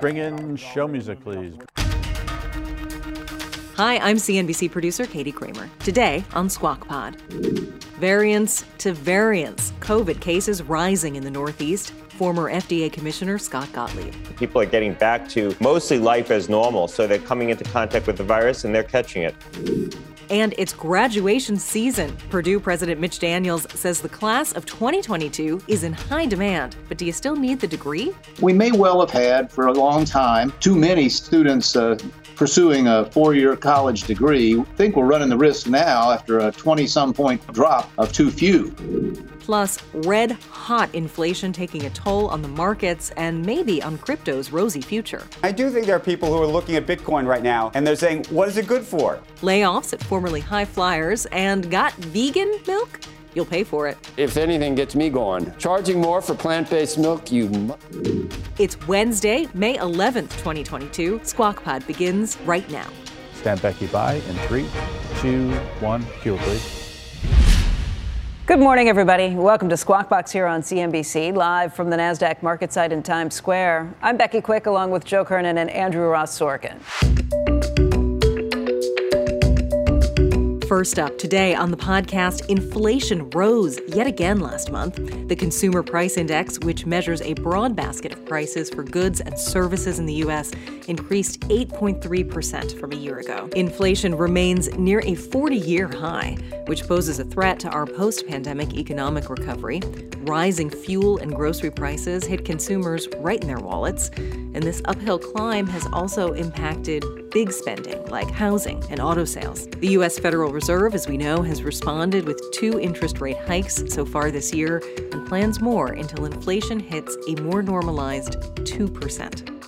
Bring in show music, please. Hi, I'm CNBC producer Katie Kramer. Today on Squawk Pod. Variants to variants. COVID cases rising in the Northeast. Former FDA Commissioner Scott Gottlieb. People are getting back to mostly life as normal, so they're coming into contact with the virus and they're catching it. And it's graduation season. Purdue President Mitch Daniels says the class of 2022 is in high demand. But do you still need the degree? We may well have had for a long time too many students uh, pursuing a four year college degree. I think we're running the risk now after a 20 some point drop of too few. Plus, red hot inflation taking a toll on the markets and maybe on crypto's rosy future. I do think there are people who are looking at Bitcoin right now and they're saying, what is it good for? Layoffs at formerly high flyers and got vegan milk? You'll pay for it. If anything gets me going, charging more for plant based milk, you. Mu- it's Wednesday, May 11th, 2022. Squawk Pod begins right now. Stand Becky by in three, two, one. Cue, please. Good morning, everybody. Welcome to Squawk Box here on CNBC, live from the NASDAQ market site in Times Square. I'm Becky Quick, along with Joe Kernan and Andrew Ross Sorkin. First up today on the podcast, inflation rose yet again last month. The Consumer Price Index, which measures a broad basket of prices for goods and services in the U.S., increased 8.3% from a year ago. Inflation remains near a 40 year high, which poses a threat to our post pandemic economic recovery. Rising fuel and grocery prices hit consumers right in their wallets, and this uphill climb has also impacted big spending like housing and auto sales. The U.S. Federal Reserve, as we know, has responded with two interest rate hikes so far this year and plans more until inflation hits a more normalized 2%.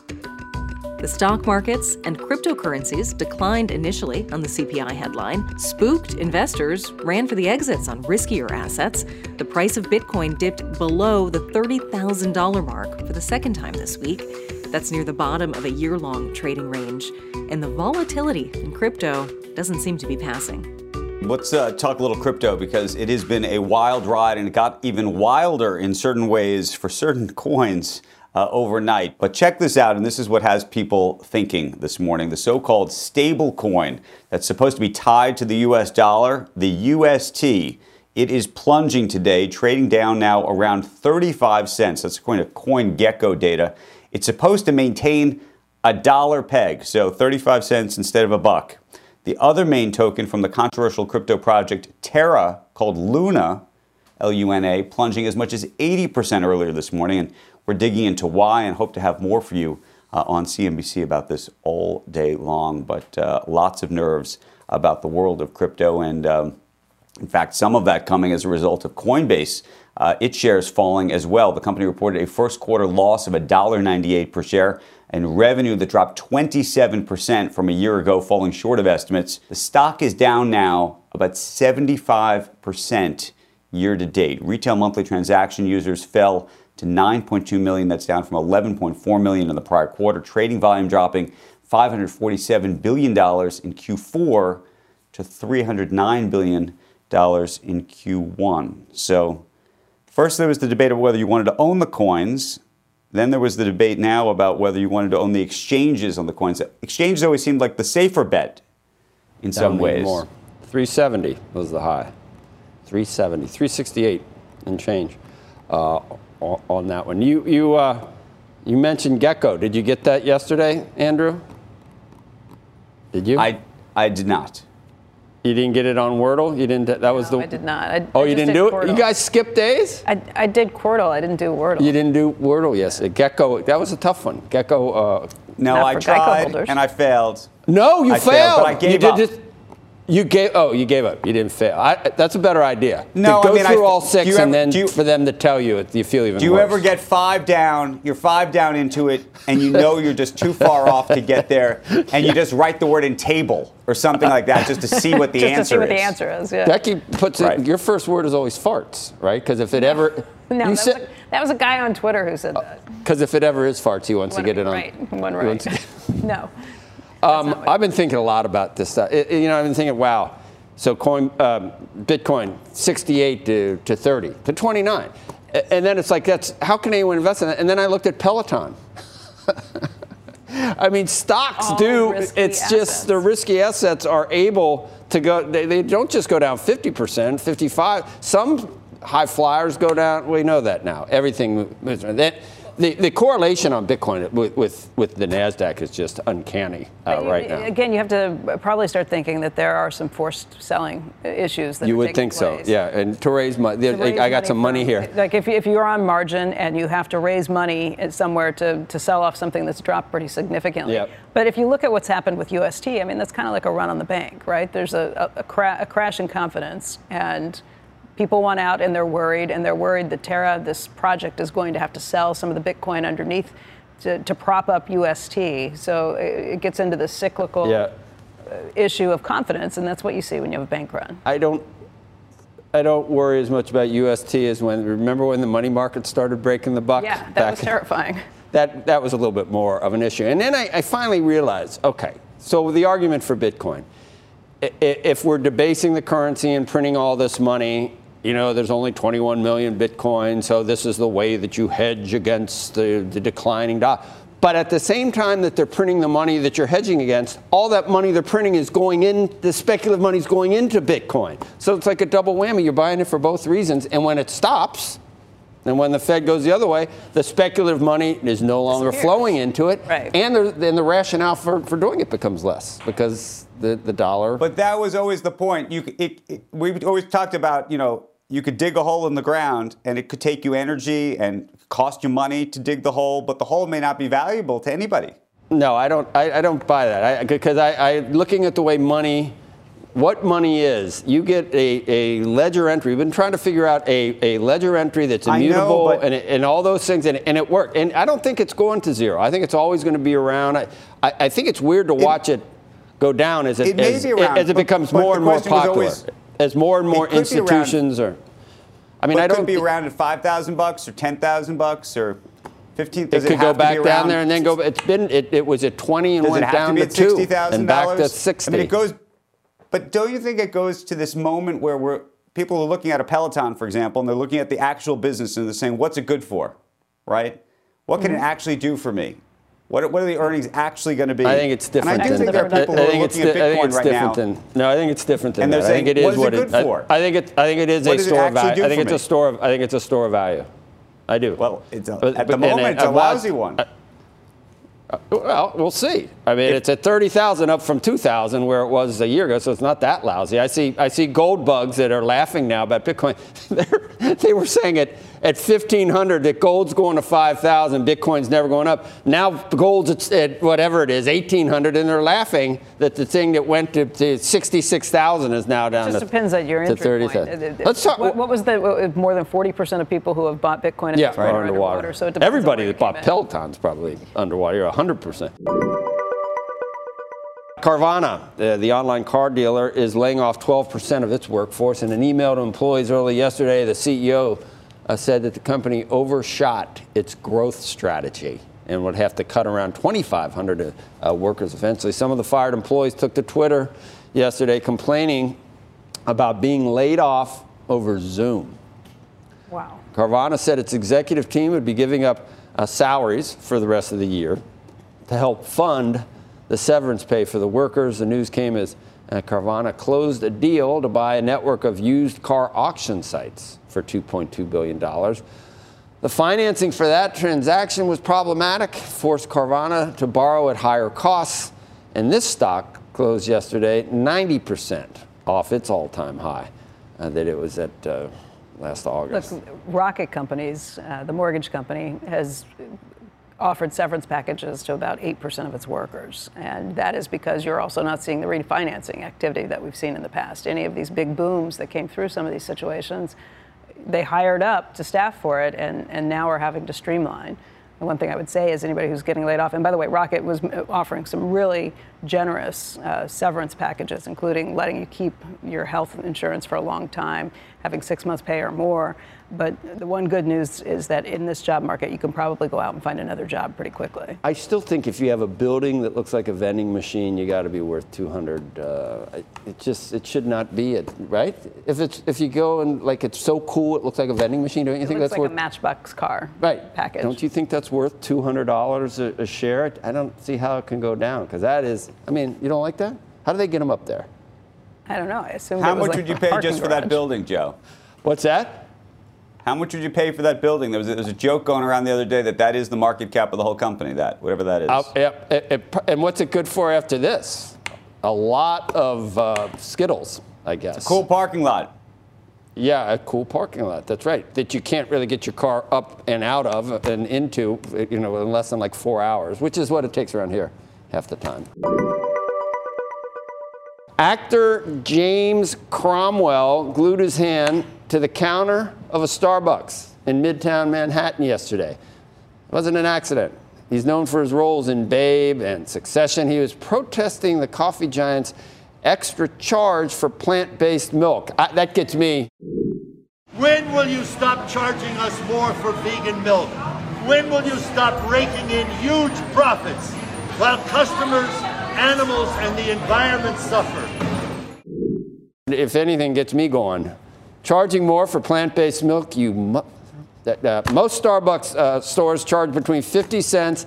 The stock markets and cryptocurrencies declined initially on the CPI headline. Spooked investors ran for the exits on riskier assets. The price of Bitcoin dipped below the $30,000 mark for the second time this week. That's near the bottom of a year long trading range. And the volatility in crypto doesn't seem to be passing. Let's uh, talk a little crypto because it has been a wild ride and it got even wilder in certain ways for certain coins uh, overnight. But check this out, and this is what has people thinking this morning the so called stable coin that's supposed to be tied to the US dollar, the UST. It is plunging today, trading down now around 35 cents. That's according to CoinGecko data. It's supposed to maintain a dollar peg, so 35 cents instead of a buck. The other main token from the controversial crypto project Terra, called Luna, L U N A, plunging as much as 80% earlier this morning. And we're digging into why and hope to have more for you uh, on CNBC about this all day long. But uh, lots of nerves about the world of crypto. And um, in fact, some of that coming as a result of Coinbase. Uh, its shares falling as well. The company reported a first quarter loss of $1.98 per share and revenue that dropped 27% from a year ago, falling short of estimates. The stock is down now about 75% year to date. Retail monthly transaction users fell to 9.2 million. That's down from 11.4 million in the prior quarter. Trading volume dropping 547 billion dollars in Q4 to 309 billion dollars in Q1. So, first there was the debate of whether you wanted to own the coins. Then there was the debate now about whether you wanted to own the exchanges on the coins. Exchanges always seemed like the safer bet in Down some ways. More. 370 was the high. 370, 368 and change. Uh, on that one. You you uh, you mentioned Gecko. Did you get that yesterday, Andrew? Did you? I I did not. You didn't get it on Wordle. You didn't. That was no, the. I did not. I, oh, I you didn't did do Quordle. it. You guys skipped days. I, I did Quordle. I didn't do Wordle. You didn't do Wordle. Yes, Gecko. That was a tough one. Gecko. Uh, no, I tried and I failed. No, you I failed. But I gave you up. Just, You gave. Oh, you gave up. You didn't fail. I, that's a better idea. No, to go I mean, through th- all six you and ever- then you- for them to tell you it, you feel even Do you worse. ever get five down? You're five down into it, and you know you're just too far off to get there, and you just write the word in table or something like that just to see what the Just answer to see what is. the answer is. Yeah. Becky puts it. Right. Your first word is always farts, right? Because if it ever, No, you that, was said, a, that was a guy on Twitter who said uh, that. because if it ever is farts, he wants One- to get it on. Right. One he right. no. Um, I've been thinking a lot about this stuff. It- you know, I've been thinking, wow. So coin, um, Bitcoin, 68 to, to 30 to 29, and then it's like that's how can anyone invest in that? And then I looked at Peloton. I mean, stocks All do. It's just the risky assets are able to go. They, they don't just go down 50 percent, 55. Some high flyers go down. We know that now. Everything. That, the, the correlation on Bitcoin with, with, with the Nasdaq is just uncanny uh, right now. Again, you have to probably start thinking that there are some forced selling issues that You would think so, yeah. And to raise money, I got some money from- here. Like if, if you're on margin and you have to raise money somewhere to, to sell off something that's dropped pretty significantly. Yep. But if you look at what's happened with UST, I mean, that's kind of like a run on the bank, right? There's a, a, a, cra- a crash in confidence and people want out and they're worried and they're worried that Terra, this project, is going to have to sell some of the Bitcoin underneath to, to prop up UST. So it, it gets into the cyclical Yeah. Uh, issue of confidence, and that's what you see when you have a bank run. I don't. I don't worry as much about UST as when remember when the money market started breaking the buck. Yeah, that was terrifying. That that was a little bit more of an issue. And then I, I finally realized, okay, so the argument for Bitcoin, if we're debasing the currency and printing all this money, you know, there's only 21 million Bitcoin, so this is the way that you hedge against the, the declining dollar. But at the same time that they're printing the money that you're hedging against, all that money they're printing is going in, the speculative money is going into Bitcoin. So it's like a double whammy. You're buying it for both reasons. And when it stops, and when the Fed goes the other way, the speculative money is no longer Disappears. flowing into it. Right. And, the, and the rationale for, for doing it becomes less because the, the dollar. But that was always the point. You, c- it, it, we always talked about, you know, you could dig a hole in the ground and it could take you energy and cost you money to dig the hole, but the hole may not be valuable to anybody. No, I don't. I, I don't buy that. Because I, I, looking at the way money, what money is, you get a, a ledger entry. We've been trying to figure out a, a ledger entry that's I know, immutable and, and all those things, and, and it worked. And I don't think it's going to zero. I think it's always going to be around. I, I, I think it's weird to watch it, go down as it, It as, around, as it becomes but more the and more popular, always- as more and more It be around- institutions are. I mean, I don't it could be around at five thousand bucks or ten thousand bucks or fifteen. It could go back down there and then go. It's been. It, it was at 20 and Does went down to be to at two sixty thousand and back to? 60. I mean, it goes. But don't you think it goes to this moment where we're people are looking at a Peloton, for example, and they're looking at the actual business and they're saying, "What's it good for?" Right? What can it Mm-hmm. actually do for me? What, what are the earnings actually going to be? I think it's different. And I do think there are people who are looking at I Bitcoin it's right different now. than. No, I think it's different than And they're that. I think saying, it is what is it what good I- for? I, think it. I think it is What a store of value. I think it's a store of. I think it's a store of value. I do. Well, it's a, But- at the moment, it's a lousy one. Uh, well, we'll see. I mean, it's at thirty thousand, up from two thousand, where it was a year ago. So it's not that lousy. I see. I see gold bugs that are laughing now about Bitcoin. They're, were saying at at fifteen hundred that gold's going to five thousand, Bitcoin's never going up. Now gold's at, at whatever it is, eighteen hundred, and they're laughing that the thing that went to, to sixty six thousand is now down It just to, depends on your to entry point. It- it- uh, uh, uh, Let's talk. What, what was the more than forty percent of people who have bought Bitcoin? Yeah, point are are underwater. So it depends on Everybody that bought. Peloton's probably underwater. You're hundred percent. Carvana, the, the online car dealer, is laying off 12% of its workforce. In an email to employees early yesterday, the CEO uh, said that the company overshot its growth strategy and would have to cut around 2,500 uh, workers eventually. Some of the fired employees took to Twitter yesterday complaining about being laid off over Zoom. Wow. Carvana said its executive team would be giving up uh, salaries for the rest of the year to help fund the severance pay for the workers. The news came as uh, Carvana closed a deal to buy a network of used car auction sites for $2.2 billion. The financing for that transaction was problematic, forced Carvana to borrow at higher costs, and this stock closed yesterday 90% off its all time high uh, that it was at uh, last August. Look, Rocket Companies, uh, the mortgage company, has offered severance packages to about 8% of its workers. And that is because you're also not seeing the refinancing activity that we've seen in the past. Any of these big booms that came through some of these situations, they hired up to staff for it and, and now are having to streamline. The one thing I would say is anybody who's getting laid off, and by the way, Rocket was offering some really generous uh, severance packages, including letting you keep your health insurance for a long time, having six months' pay or more. But the one good news is that in this job market, you can probably go out and find another job pretty quickly. I still think if you have a building that looks like a vending machine, you got to be worth 200. Uh, it just it should not be it, right? If it's if you go and like it's so cool, it looks like a vending machine. Don't you it think looks that's like worth a Matchbox car right package? Don't you think that's worth 200 dollars a share? I don't see how it can go down because that is. I mean, you don't like that? How do they get them up there? I don't know. I assume. How it was much like would you pay parking just for that building, Joe? What's that? How much would you pay for that building? There was, there was a joke going around the other day that that is the market cap of the whole company, that, whatever that is. Uh, it- it- and what's it good for after this? A lot of uh, Skittles, I guess. A cool parking lot. Yeah, a cool parking lot. That's right. That you can't really get your car up and out of and into, you know, in less than like four hours, which is what it takes around here half the time. Actor James Cromwell glued his hand to the counter of a Starbucks in Midtown Manhattan yesterday. It wasn't an accident. He's known for his roles in Babe and Succession. He was protesting the coffee giant's extra charge for plant based milk. I, that gets me. When will you stop charging us more for vegan milk? When will you stop raking in huge profits while customers, animals, and the environment suffer? If anything gets me going, charging more for plant based milk, you. Mu- that, uh, most Starbucks uh, stores charge between 50 cents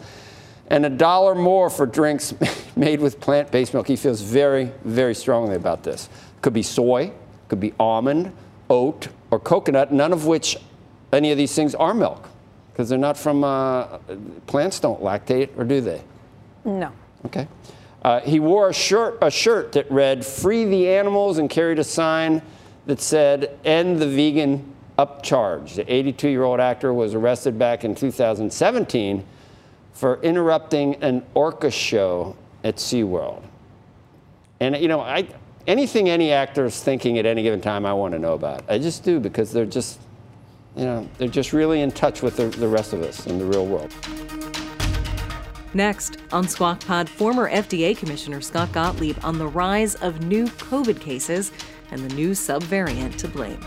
and a dollar more for drinks made with plant based milk. He feels very, very strongly about this. Could be soy, could be almond, oat, or coconut, none of which any of these things are milk because they're not from uh, plants, don't lactate, or do they? No. Okay. Uh, he wore a shirt, a shirt that read "Free the animals" and carried a sign that said "End the vegan upcharge." The 82-year-old actor was arrested back in 2017 for interrupting an orca show at SeaWorld. And you know, I anything any actor is thinking at any given time, I want to know about. I just do because they're just, you know, they're just really in touch with the, the rest of us in the real world. Next, on Squawk Pod, former FDA Commissioner Scott Gottlieb on the rise of new COVID cases and the new subvariant to blame.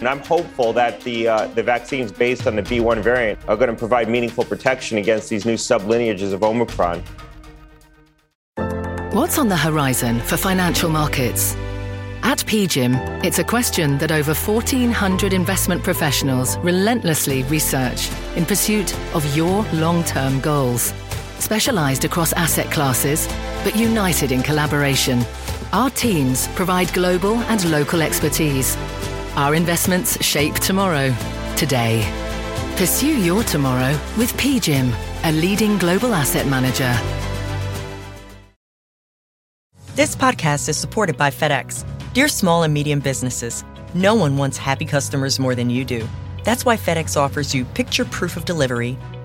And I'm hopeful that the uh, the vaccines based on the B1 variant are going to provide meaningful protection against these new sublineages of Omicron. What's on the horizon for financial markets? At PGIM, it's a question that over 1,400 investment professionals relentlessly research in pursuit of your long term goals. Specialized across asset classes, but united in collaboration, our teams provide global and local expertise. Our investments shape tomorrow, today. Pursue your tomorrow with PGIM, a leading global asset manager. This podcast is supported by FedEx. Dear small and medium businesses, no one wants happy customers more than you do. That's why FedEx offers you picture proof of delivery,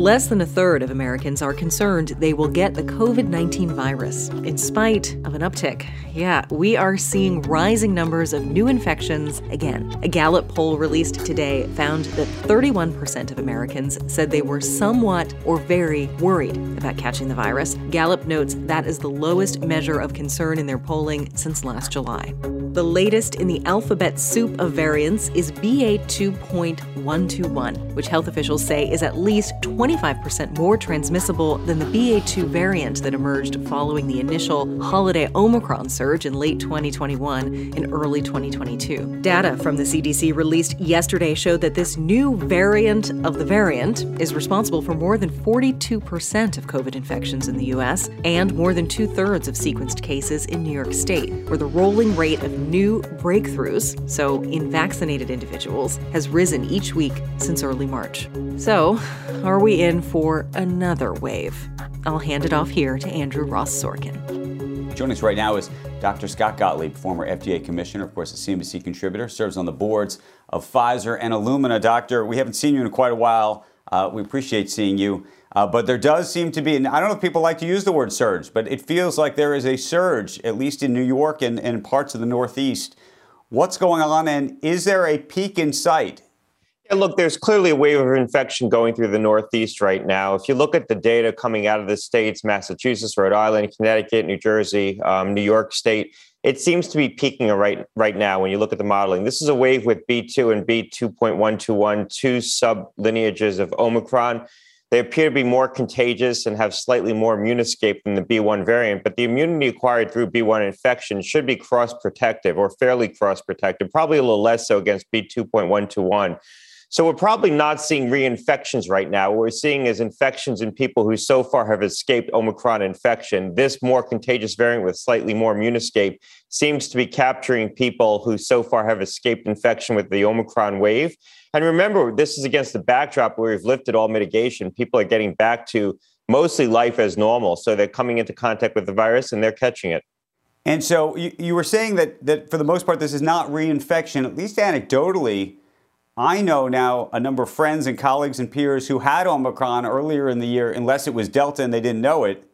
Less than a third of Americans are concerned they will get the COVID 19 virus, in spite of an uptick. Yeah, we are seeing rising numbers of new infections again. A Gallup poll released today found that 31% of Americans said they were somewhat or very worried about catching the virus. Gallup notes that is the lowest measure of concern in their polling since last July. The latest in the alphabet soup of variants is BA2.121, which health officials say is at least 25% more transmissible than the BA2 variant that emerged following the initial holiday Omicron surge in late 2021 and early 2022. Data from the CDC released yesterday showed that this new variant of the variant is responsible for more than 42% of COVID infections in the U.S. and more than two thirds of sequenced cases in New York State, where the rolling rate of new breakthroughs, so in vaccinated individuals, has risen each week since early March. So, are we in for another wave? I'll hand it off here to Andrew Ross Sorkin. Joining us right now is Dr. Scott Gottlieb, former FDA commissioner, of course, a CNBC contributor, serves on the boards of Pfizer and Illumina. Doctor, we haven't seen you in quite a while. Uh, we appreciate seeing you. Uh, but there does seem to be, and I don't know if people like to use the word surge, but it feels like there is a surge, at least in New York and, and parts of the Northeast. What's going on, and is there a peak in sight? Yeah, look, there's clearly a wave of infection going through the Northeast right now. If you look at the data coming out of the states, Massachusetts, Rhode Island, Connecticut, New Jersey, um, New York State, it seems to be peaking right right now when you look at the modeling. This is a wave with B2 and B2.121, two sub lineages of Omicron. They appear to be more contagious and have slightly more immune escape than the B1 variant, but the immunity acquired through B1 infection should be cross protective or fairly cross protective, probably a little less so against B2.121. So we're probably not seeing reinfections right now. What we're seeing is infections in people who so far have escaped Omicron infection. This more contagious variant with slightly more immune escape seems to be capturing people who so far have escaped infection with the Omicron wave. And remember, this is against the backdrop where we've lifted all mitigation. People are getting back to mostly life as normal. So they're coming into contact with the virus and they're catching it. And so you, you were saying that, that for the most part, this is not reinfection, at least anecdotally I know now a number of friends and colleagues and peers who had Omicron earlier in the year, unless it was Delta and they didn't know it,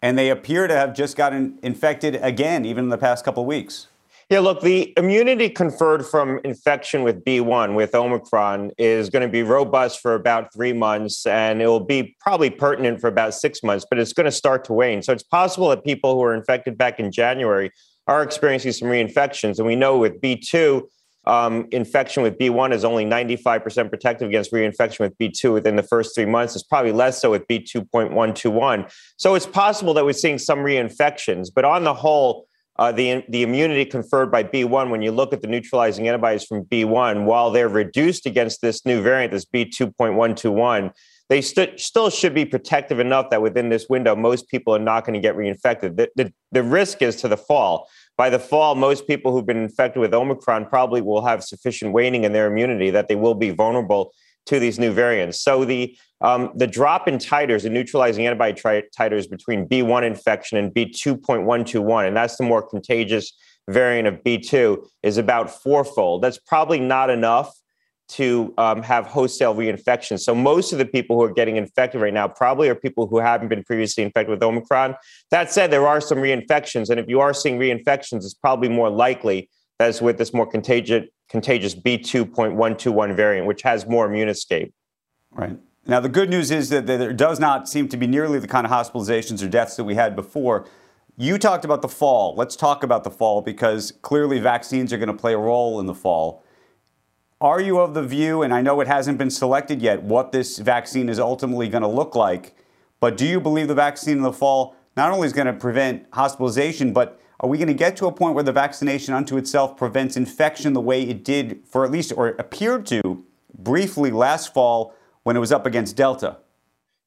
and they appear to have just gotten infected again, even in the past couple of weeks. Yeah, look, the immunity conferred from infection with B1, with Omicron, is going to be robust for about three months, and it will be probably pertinent for about six months, but it's going to start to wane. So it's possible that people who were infected back in January are experiencing some reinfections. And we know with B2, um, infection with B1 is only 95% protective against reinfection with B2 within the first three months. It's probably less so with B2.121. So it's possible that we're seeing some reinfections, but on the whole, uh, the, the immunity conferred by B1, when you look at the neutralizing antibodies from B1, while they're reduced against this new variant, this B2.121, they st- still should be protective enough that within this window, most people are not going to get reinfected. The, the, the risk is to the fall by the fall, most people who've been infected with Omicron probably will have sufficient waning in their immunity that they will be vulnerable to these new variants. So the um, the drop in titers, the neutralizing antibody tri- titers between B1 infection and B2.121, and that's the more contagious variant of B2, is about fourfold. That's probably not enough to um, have wholesale reinfection. So most of the people who are getting infected right now probably are people who haven't been previously infected with Omicron. That said, there are some reinfections, and if you are seeing reinfections, it's probably more likely that's with this more contagious contagious B2.121 variant, which has more immune escape. Right. Now, the good news is that there does not seem to be nearly the kind of hospitalizations or deaths that we had before. You talked about the fall. Let's talk about the fall because clearly vaccines are going to play a role in the fall. Are you of the view, and I know it hasn't been selected yet, what this vaccine is ultimately going to look like, but do you believe the vaccine in the fall not only is going to prevent hospitalization, but are we going to get to a point where the vaccination unto itself prevents infection the way it did for at least, or appeared to briefly last fall when it was up against Delta?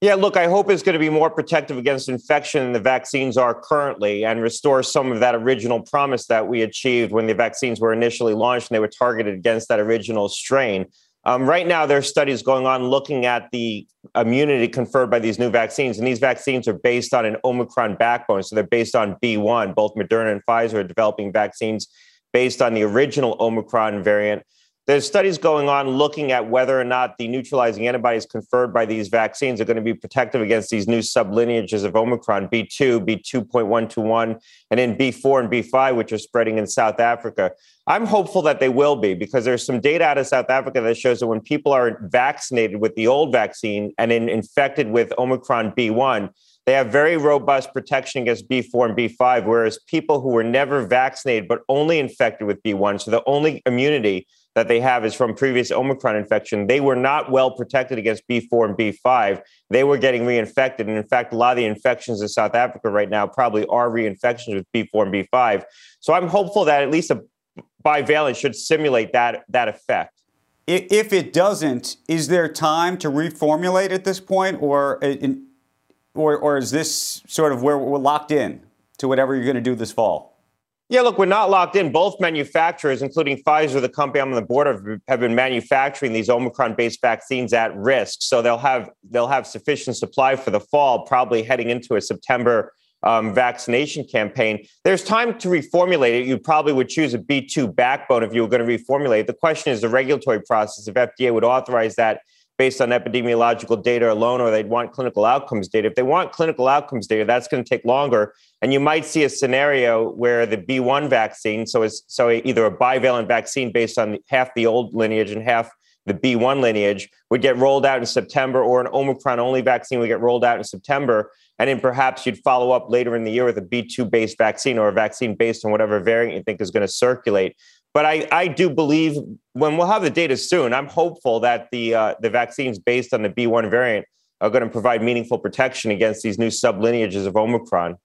Yeah, look, I hope it's going to be more protective against infection than the vaccines are currently and restore some of that original promise that we achieved when the vaccines were initially launched and they were targeted against that original strain. Um, right now, there are studies going on looking at the immunity conferred by these new vaccines, and these vaccines are based on an Omicron backbone. So they're based on B1. Both Moderna and Pfizer are developing vaccines based on the original Omicron variant. There's studies going on looking at whether or not the neutralizing antibodies conferred by these vaccines are going to be protective against these new sublineages of Omicron, B2, B2.121, and then B4 and B5, which are spreading in South Africa. I'm hopeful that they will be because there's some data out of South Africa that shows that when people are vaccinated with the old vaccine and infected with Omicron B1, they have very robust protection against B4 and B5, whereas people who were never vaccinated but only infected with B1, so the only immunity that they have is from previous Omicron infection, they were not well protected against B4 and B5. They were getting reinfected. And in fact, a lot of the infections in South Africa right now probably are reinfections with B4 and B5. So I'm hopeful that at least a bivalent should simulate that, that effect. If it doesn't, is there time to reformulate at this point, or, uh, or, or is this sort of where we're locked in to whatever you're going to do this fall? Yeah, look, we're not locked in. Both manufacturers, including Pfizer, the company I'm on the board of, have been manufacturing these Omicron-based vaccines at risk. So they'll have they'll have sufficient supply for the fall, probably heading into a September um, vaccination campaign. There's time to reformulate it. You probably would choose a B2 backbone if you were going to reformulate. The question is the regulatory process. If FDA would authorize that based on epidemiological data alone, or they'd want clinical outcomes data. If they want clinical outcomes data, that's going to take longer. And you might see a scenario where the B1 vaccine, so it's so either a bivalent vaccine based on half the old lineage and half the B1 lineage, would get rolled out in September, or an Omicron only vaccine would get rolled out in September. And then perhaps you'd follow up later in the year with a B2 based vaccine or a vaccine based on whatever variant you think is going to circulate. But I, I do believe when we'll have the data soon, I'm hopeful that the uh, the vaccines based on the B1 variant are going to provide meaningful protection against these new sublineages of Omicron.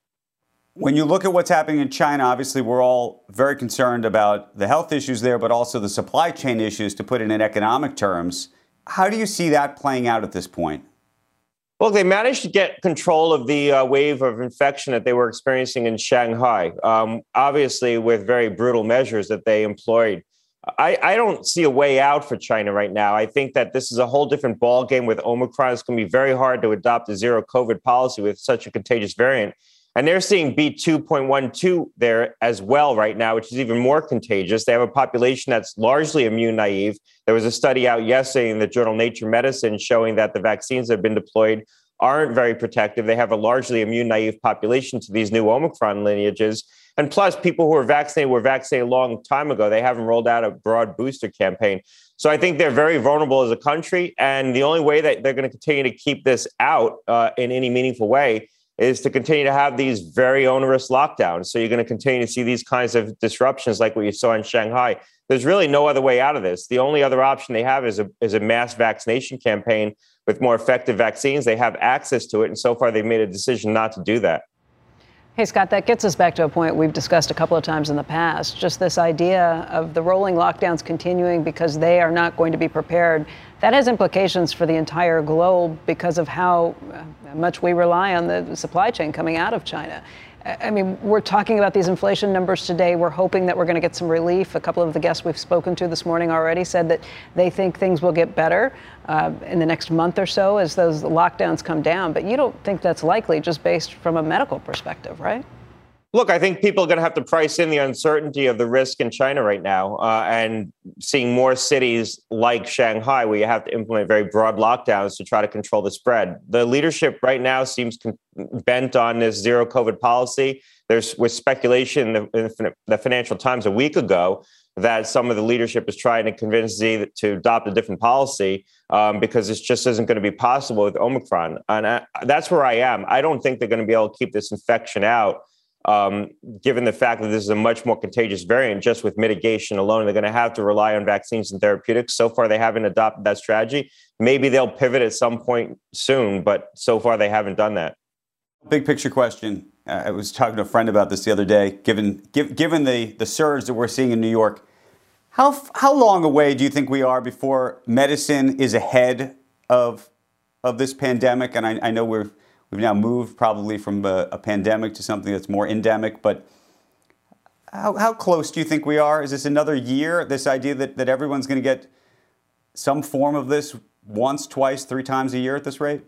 When you look at what's happening in China, obviously we're all very concerned about the health issues there, but also the supply chain issues, to put it in economic terms. How do you see that playing out at this point? Well, they managed to get control of the uh, wave of infection that they were experiencing in Shanghai, um, obviously, with very brutal measures that they employed. I, I, don't see a way out for China right now. I think that this is a whole different ballgame with Omicron. It's going to be very hard to adopt a zero COVID policy with such a contagious variant. And they're seeing B2.12 there as well right now, which is even more contagious. They have a population that's largely immune naive. There was a study out yesterday in the journal Nature Medicine showing that the vaccines that have been deployed aren't very protective. They have a largely immune naive population to these new Omicron lineages. And plus, people who are vaccinated were vaccinated a long time ago. They haven't rolled out a broad booster campaign. So I think they're very vulnerable as a country. And the only way that they're going to continue to keep this out uh, in any meaningful way is to continue to have these very onerous lockdowns. So you're going to continue to see these kinds of disruptions like what you saw in Shanghai. There's really no other way out of this. The only other option they have is a, is a mass vaccination campaign with more effective vaccines. They have access to it. And so far, they've made a decision not to do that. Hey, Scott, that gets us back to a point we've discussed a couple of times in the past. Just this idea of the rolling lockdowns continuing because they are not going to be prepared. That has implications for the entire globe because of how uh, much we rely on the supply chain coming out of China. I mean, we're talking about these inflation numbers today. We're hoping that we're going to get some relief. A couple of the guests we've spoken to this morning already said that they think things will get better uh, in the next month or so as those lockdowns come down. But you don't think that's likely just based from a medical perspective, right? Look, I think people are going to have to price in the uncertainty of the risk in China right now, uh, and seeing more cities like Shanghai where you have to implement very broad lockdowns to try to control the spread. The leadership right now seems con- bent on this zero COVID policy. There's was speculation in the, in the Financial Times a week ago that some of the leadership is trying to convince Xi to adopt a different policy um, because it just isn't going to be possible with Omicron. And I, that's where I am. I don't think they're going to be able to keep this infection out um, given the fact that this is a much more contagious variant, just with mitigation alone, they're going to have to rely on vaccines and therapeutics. So far, they haven't adopted that strategy. Maybe they'll pivot at some point soon, but so far, they haven't done that. Big picture question. Uh, I was talking to a friend about this the other day. Given give, given the the surge that we're seeing in New York, how how long away do you think we are before medicine is ahead of of this pandemic? And I, I know we're We've now moved probably from a, a pandemic to something that's more endemic, but how, how close do you think we are? Is this another year? This idea that, that everyone's going to get some form of this once, twice, three times a year at this rate?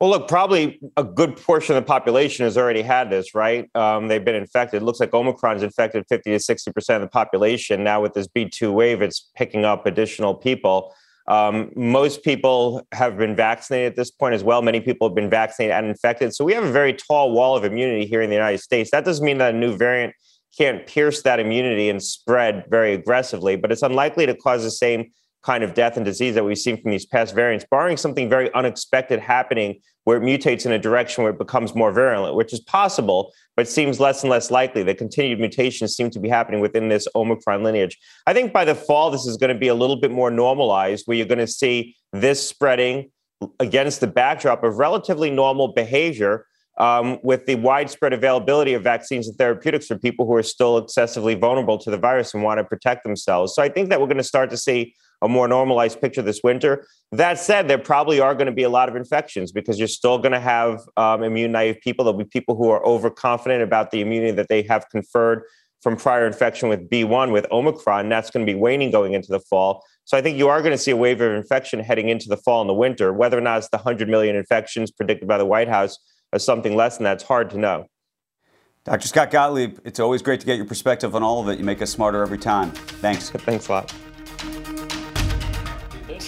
Well, look, probably a good portion of the population has already had this, right? Um, they've been infected. It looks like Omicron's infected 50 to 60% of the population. Now, with this B2 wave, it's picking up additional people. Um, most people have been vaccinated at this point as well. Many people have been vaccinated and infected. So we have a very tall wall of immunity here in the United States. That doesn't mean that a new variant can't pierce that immunity and spread very aggressively, but it's unlikely to cause the same kind of death and disease that we've seen from these past variants, barring something very unexpected happening where it mutates in a direction where it becomes more virulent, which is possible, but seems less and less likely. The continued mutations seem to be happening within this Omicron lineage. I think by the fall, this is going to be a little bit more normalized, where you're going to see this spreading against the backdrop of relatively normal behavior um, with the widespread availability of vaccines and therapeutics for people who are still excessively vulnerable to the virus and want to protect themselves. So I think that we're going to start to see a more normalized picture this winter. That said, there probably are going to be a lot of infections because you're still going to have um, immune naive people. There'll be people who are overconfident about the immunity that they have conferred from prior infection with B1 with Omicron. That's going to be waning going into the fall. So I think you are going to see a wave of infection heading into the fall and the winter. Whether or not it's the 100 million infections predicted by the White House or something less than that's hard to know. Dr. Scott Gottlieb, it's always great to get your perspective on all of it. You make us smarter every time. Thanks. Thanks a lot.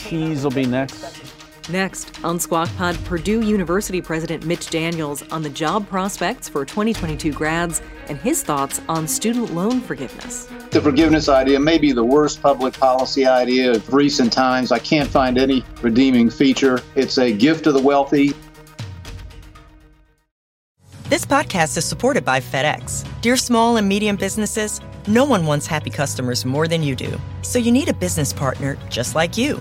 Tease will be next. Next, on Squawk Pod, Purdue University President Mitch Daniels on the job prospects for 2022 grads and his thoughts on student loan forgiveness. The forgiveness idea may be the worst public policy idea of recent times. I can't find any redeeming feature. It's a gift to the wealthy. This podcast is supported by FedEx. Dear small and medium businesses, no one wants happy customers more than you do. So you need a business partner just like you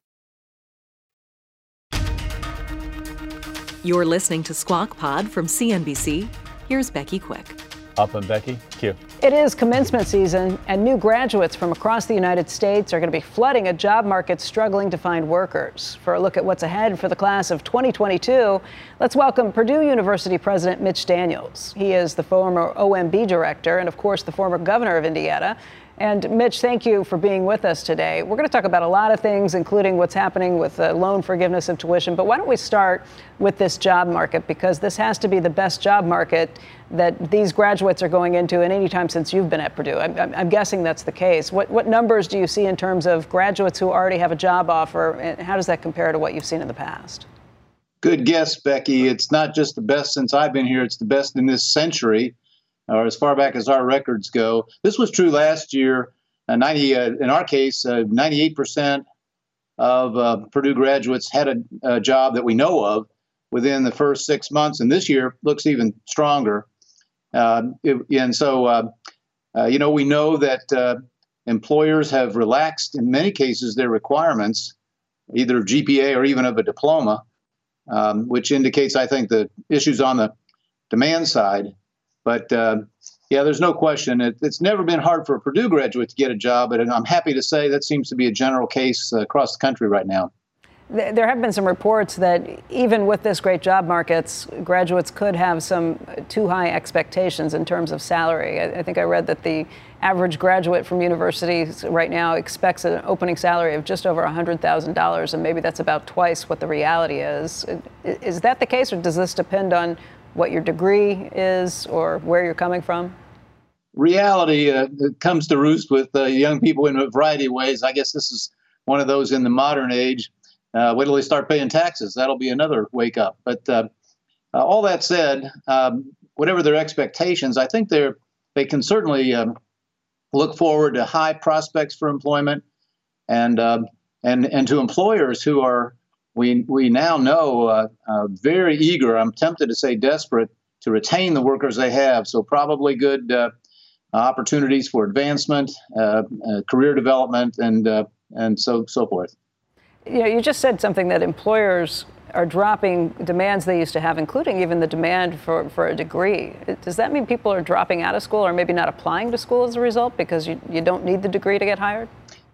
You're listening to Squawk Pod from CNBC. Here's Becky Quick. Up and Becky, Q. It is commencement season, and new graduates from across the United States are going to be flooding a job market struggling to find workers. For a look at what's ahead for the class of 2022, let's welcome Purdue University President Mitch Daniels. He is the former OMB director and, of course, the former governor of Indiana. And Mitch, thank you for being with us today. We're going to talk about a lot of things, including what's happening with the loan forgiveness of tuition. But why don't we start with this job market? Because this has to be the best job market that these graduates are going into in any time since you've been at Purdue. I'm, I'm, guessing that's the case. What, what numbers do you see in terms of graduates who already have a job offer, and how does that compare to what you've seen in the past? Good guess, Becky. It's not just the best since I've been here, it's the best in this century or as far back as our records go. This was true last year. Uh, 90, uh, in our case, uh, 98% of uh, Purdue graduates had a, a, job that we know of within the first six months, and this year looks even stronger. Uh, it, and so, uh, you know, we know that employers have relaxed in many cases their requirements, either of GPA or even of a diploma, um, which indicates, I think, the issues on the demand side. But uh, yeah, there's no question. It, it's never been hard for a Purdue graduate to get a job, but I'm happy to say that seems to be a general case uh, across the country right now. There have been some reports that even with this great job markets, graduates could have some too high expectations in terms of salary. I, I think I read that the average graduate from universities right now expects an opening salary of just over $100,000, and maybe that's about twice what the reality is. Is that the case, or does this depend on what your degree is or where you're coming from? Reality uh, comes to roost with uh, young people in a variety of ways. I guess this is one of those in the modern age. Uh, wait till they start paying taxes. That'll be another wake up. But uh, uh, all that said, um, whatever their expectations, I think they're they can certainly um, look forward to high prospects for employment, and um, and and to employers who are we we now know uh, uh, very eager. I'm tempted to say desperate to retain the workers they have. So probably good uh, opportunities for advancement, uh, uh, career development, and uh, and so so forth. You know, you just said something that employers are dropping demands they used to have, including even the demand for, for a degree. Does that mean people are dropping out of school or maybe not applying to school as a result because you, you don't need the degree to get hired?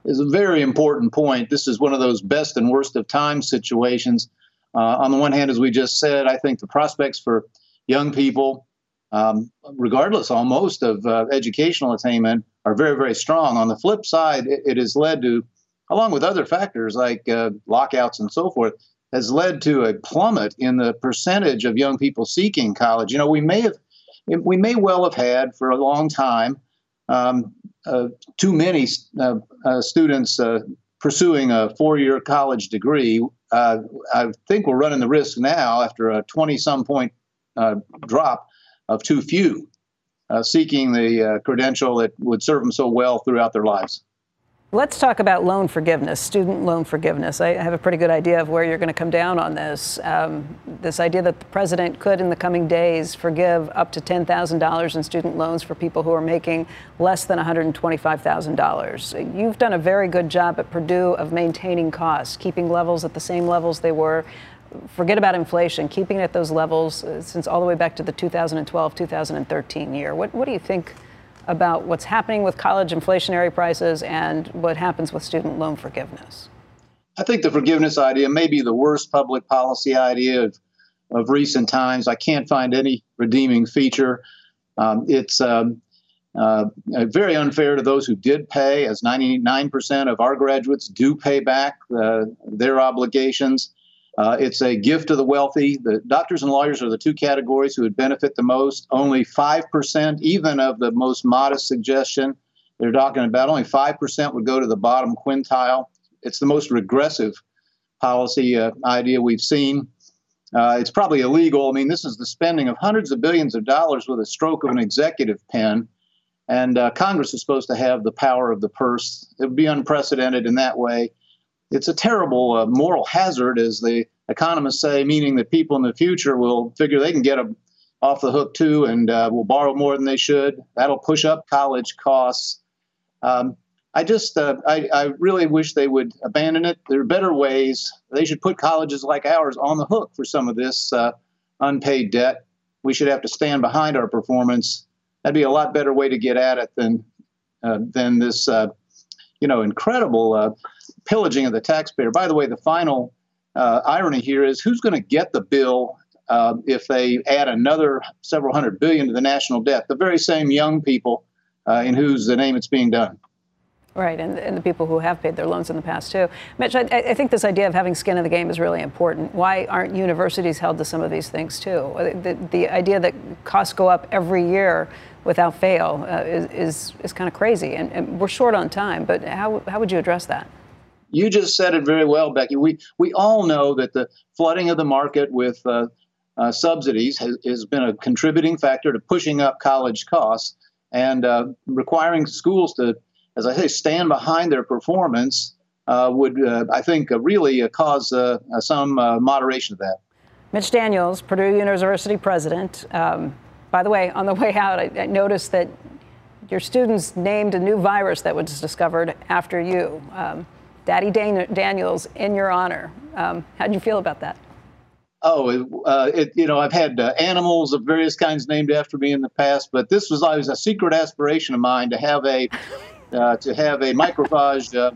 Is a very important point. This is one of those best and worst of times situations. Uh, on the one hand, as we just said, I think the prospects for young people, um, regardless almost of uh, educational attainment, are very, very strong. On the flip side, it, it has led to, along with other factors like uh, lockouts and so forth, has led to a plummet in the percentage of young people seeking college. You know, we may have, we may well have had for a long time um, uh, too many uh, uh, students uh, pursuing a four-year college degree. I think we're running the risk now, after a 20-some point drop, of too few seeking the credential that would serve them so well throughout their lives. Let's talk about loan forgiveness, student loan forgiveness. I have a pretty good idea of where you're going to come down on this. Um, this idea that the president could, in the coming days, forgive up to $10,000 in student loans for people who are making less than $125,000. You've done a very good job at Purdue of maintaining costs, keeping levels at the same levels they were. Forget about inflation, keeping it at those levels uh, since all the way back to the 2012 2013 year. What, what do you think? About what's happening with college inflationary prices and what happens with student loan forgiveness? I think the forgiveness idea may be the worst public policy idea of, of recent times. I can't find any redeeming feature. Um, it's um, uh, very unfair to those who did pay, as 99% of our graduates do pay back uh, their obligations. Uh, it's a gift to the wealthy. The doctors and lawyers are the two categories who would benefit the most. Only 5%, even of the most modest suggestion they're talking about, only 5% would go to the bottom quintile. It's the most regressive policy uh, idea we've seen. Uh, it's probably illegal. I mean, this is the spending of hundreds of billions of dollars with a stroke of an executive pen. And uh, Congress is supposed to have the power of the purse. It would be unprecedented in that way it's a terrible uh, moral hazard, as the economists say, meaning that people in the future will figure they can get them off the hook too and uh, will borrow more than they should. That'll push up college costs. Um, I just, uh, I, I really wish they would abandon it. There are better ways. They should put colleges like ours on the hook for some of this uh, unpaid debt. We should have to stand behind our performance. That'd be a lot better way to get at it than uh, than this, uh, you know, incredible pillaging of the taxpayer. By the way, the final uh, irony here is who's going to get the bill uh, if they add another several hundred billion to the national debt? The very same young people uh, in whose name it's being done. Right, and, and the people who have paid their loans in the past too. Mitch, I, I, think this idea of having skin in the game is really important. Why aren't universities held to some of these things too? The, the idea that costs go up every year without fail uh, is, is, is kind of crazy, and, and we're short on time. But how, how would you address that? You just said it very well, Becky. We we all know that the flooding of the market with uh, uh, subsidies has, has, been a contributing factor to pushing up college costs and uh, requiring schools to, as I say, stand behind their performance uh, would, uh, I think, uh, really cause some moderation of that. Mitch Daniels, Purdue University president. Um, by the way, on the way out, I, I noticed that your students named a new virus that was discovered after you. Um, Daddy Dan- Daniels in your honor. Um, how do you feel about that? Oh, uh, it, you know, I've had uh, animals of various kinds named after me in the past, but this was always a secret aspiration of mine to have a uh, to have a microphage uh,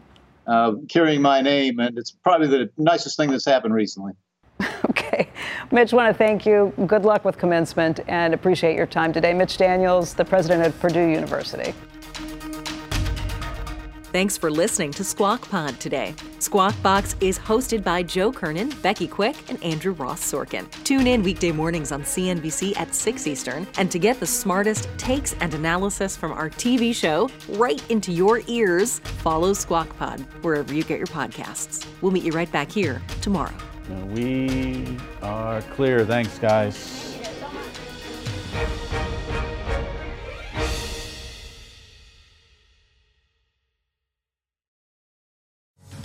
uh, carrying my name, and it's probably the nicest thing that's happened recently. Okay, Mitch, want to thank you. Good luck with commencement, and appreciate your time today. Mitch Daniels, the president of Purdue University. Thanks for listening to Squawk Pod today. Squawk Box is hosted by Joe Kernan, Becky Quick, and Andrew Ross Sorkin. Tune in weekday mornings on CNBC at 6 Eastern. And to get the smartest takes and analysis from our TV show right into your ears, follow Squawk Pod wherever you get your podcasts. We'll meet you right back here tomorrow. We are clear. Thanks, guys.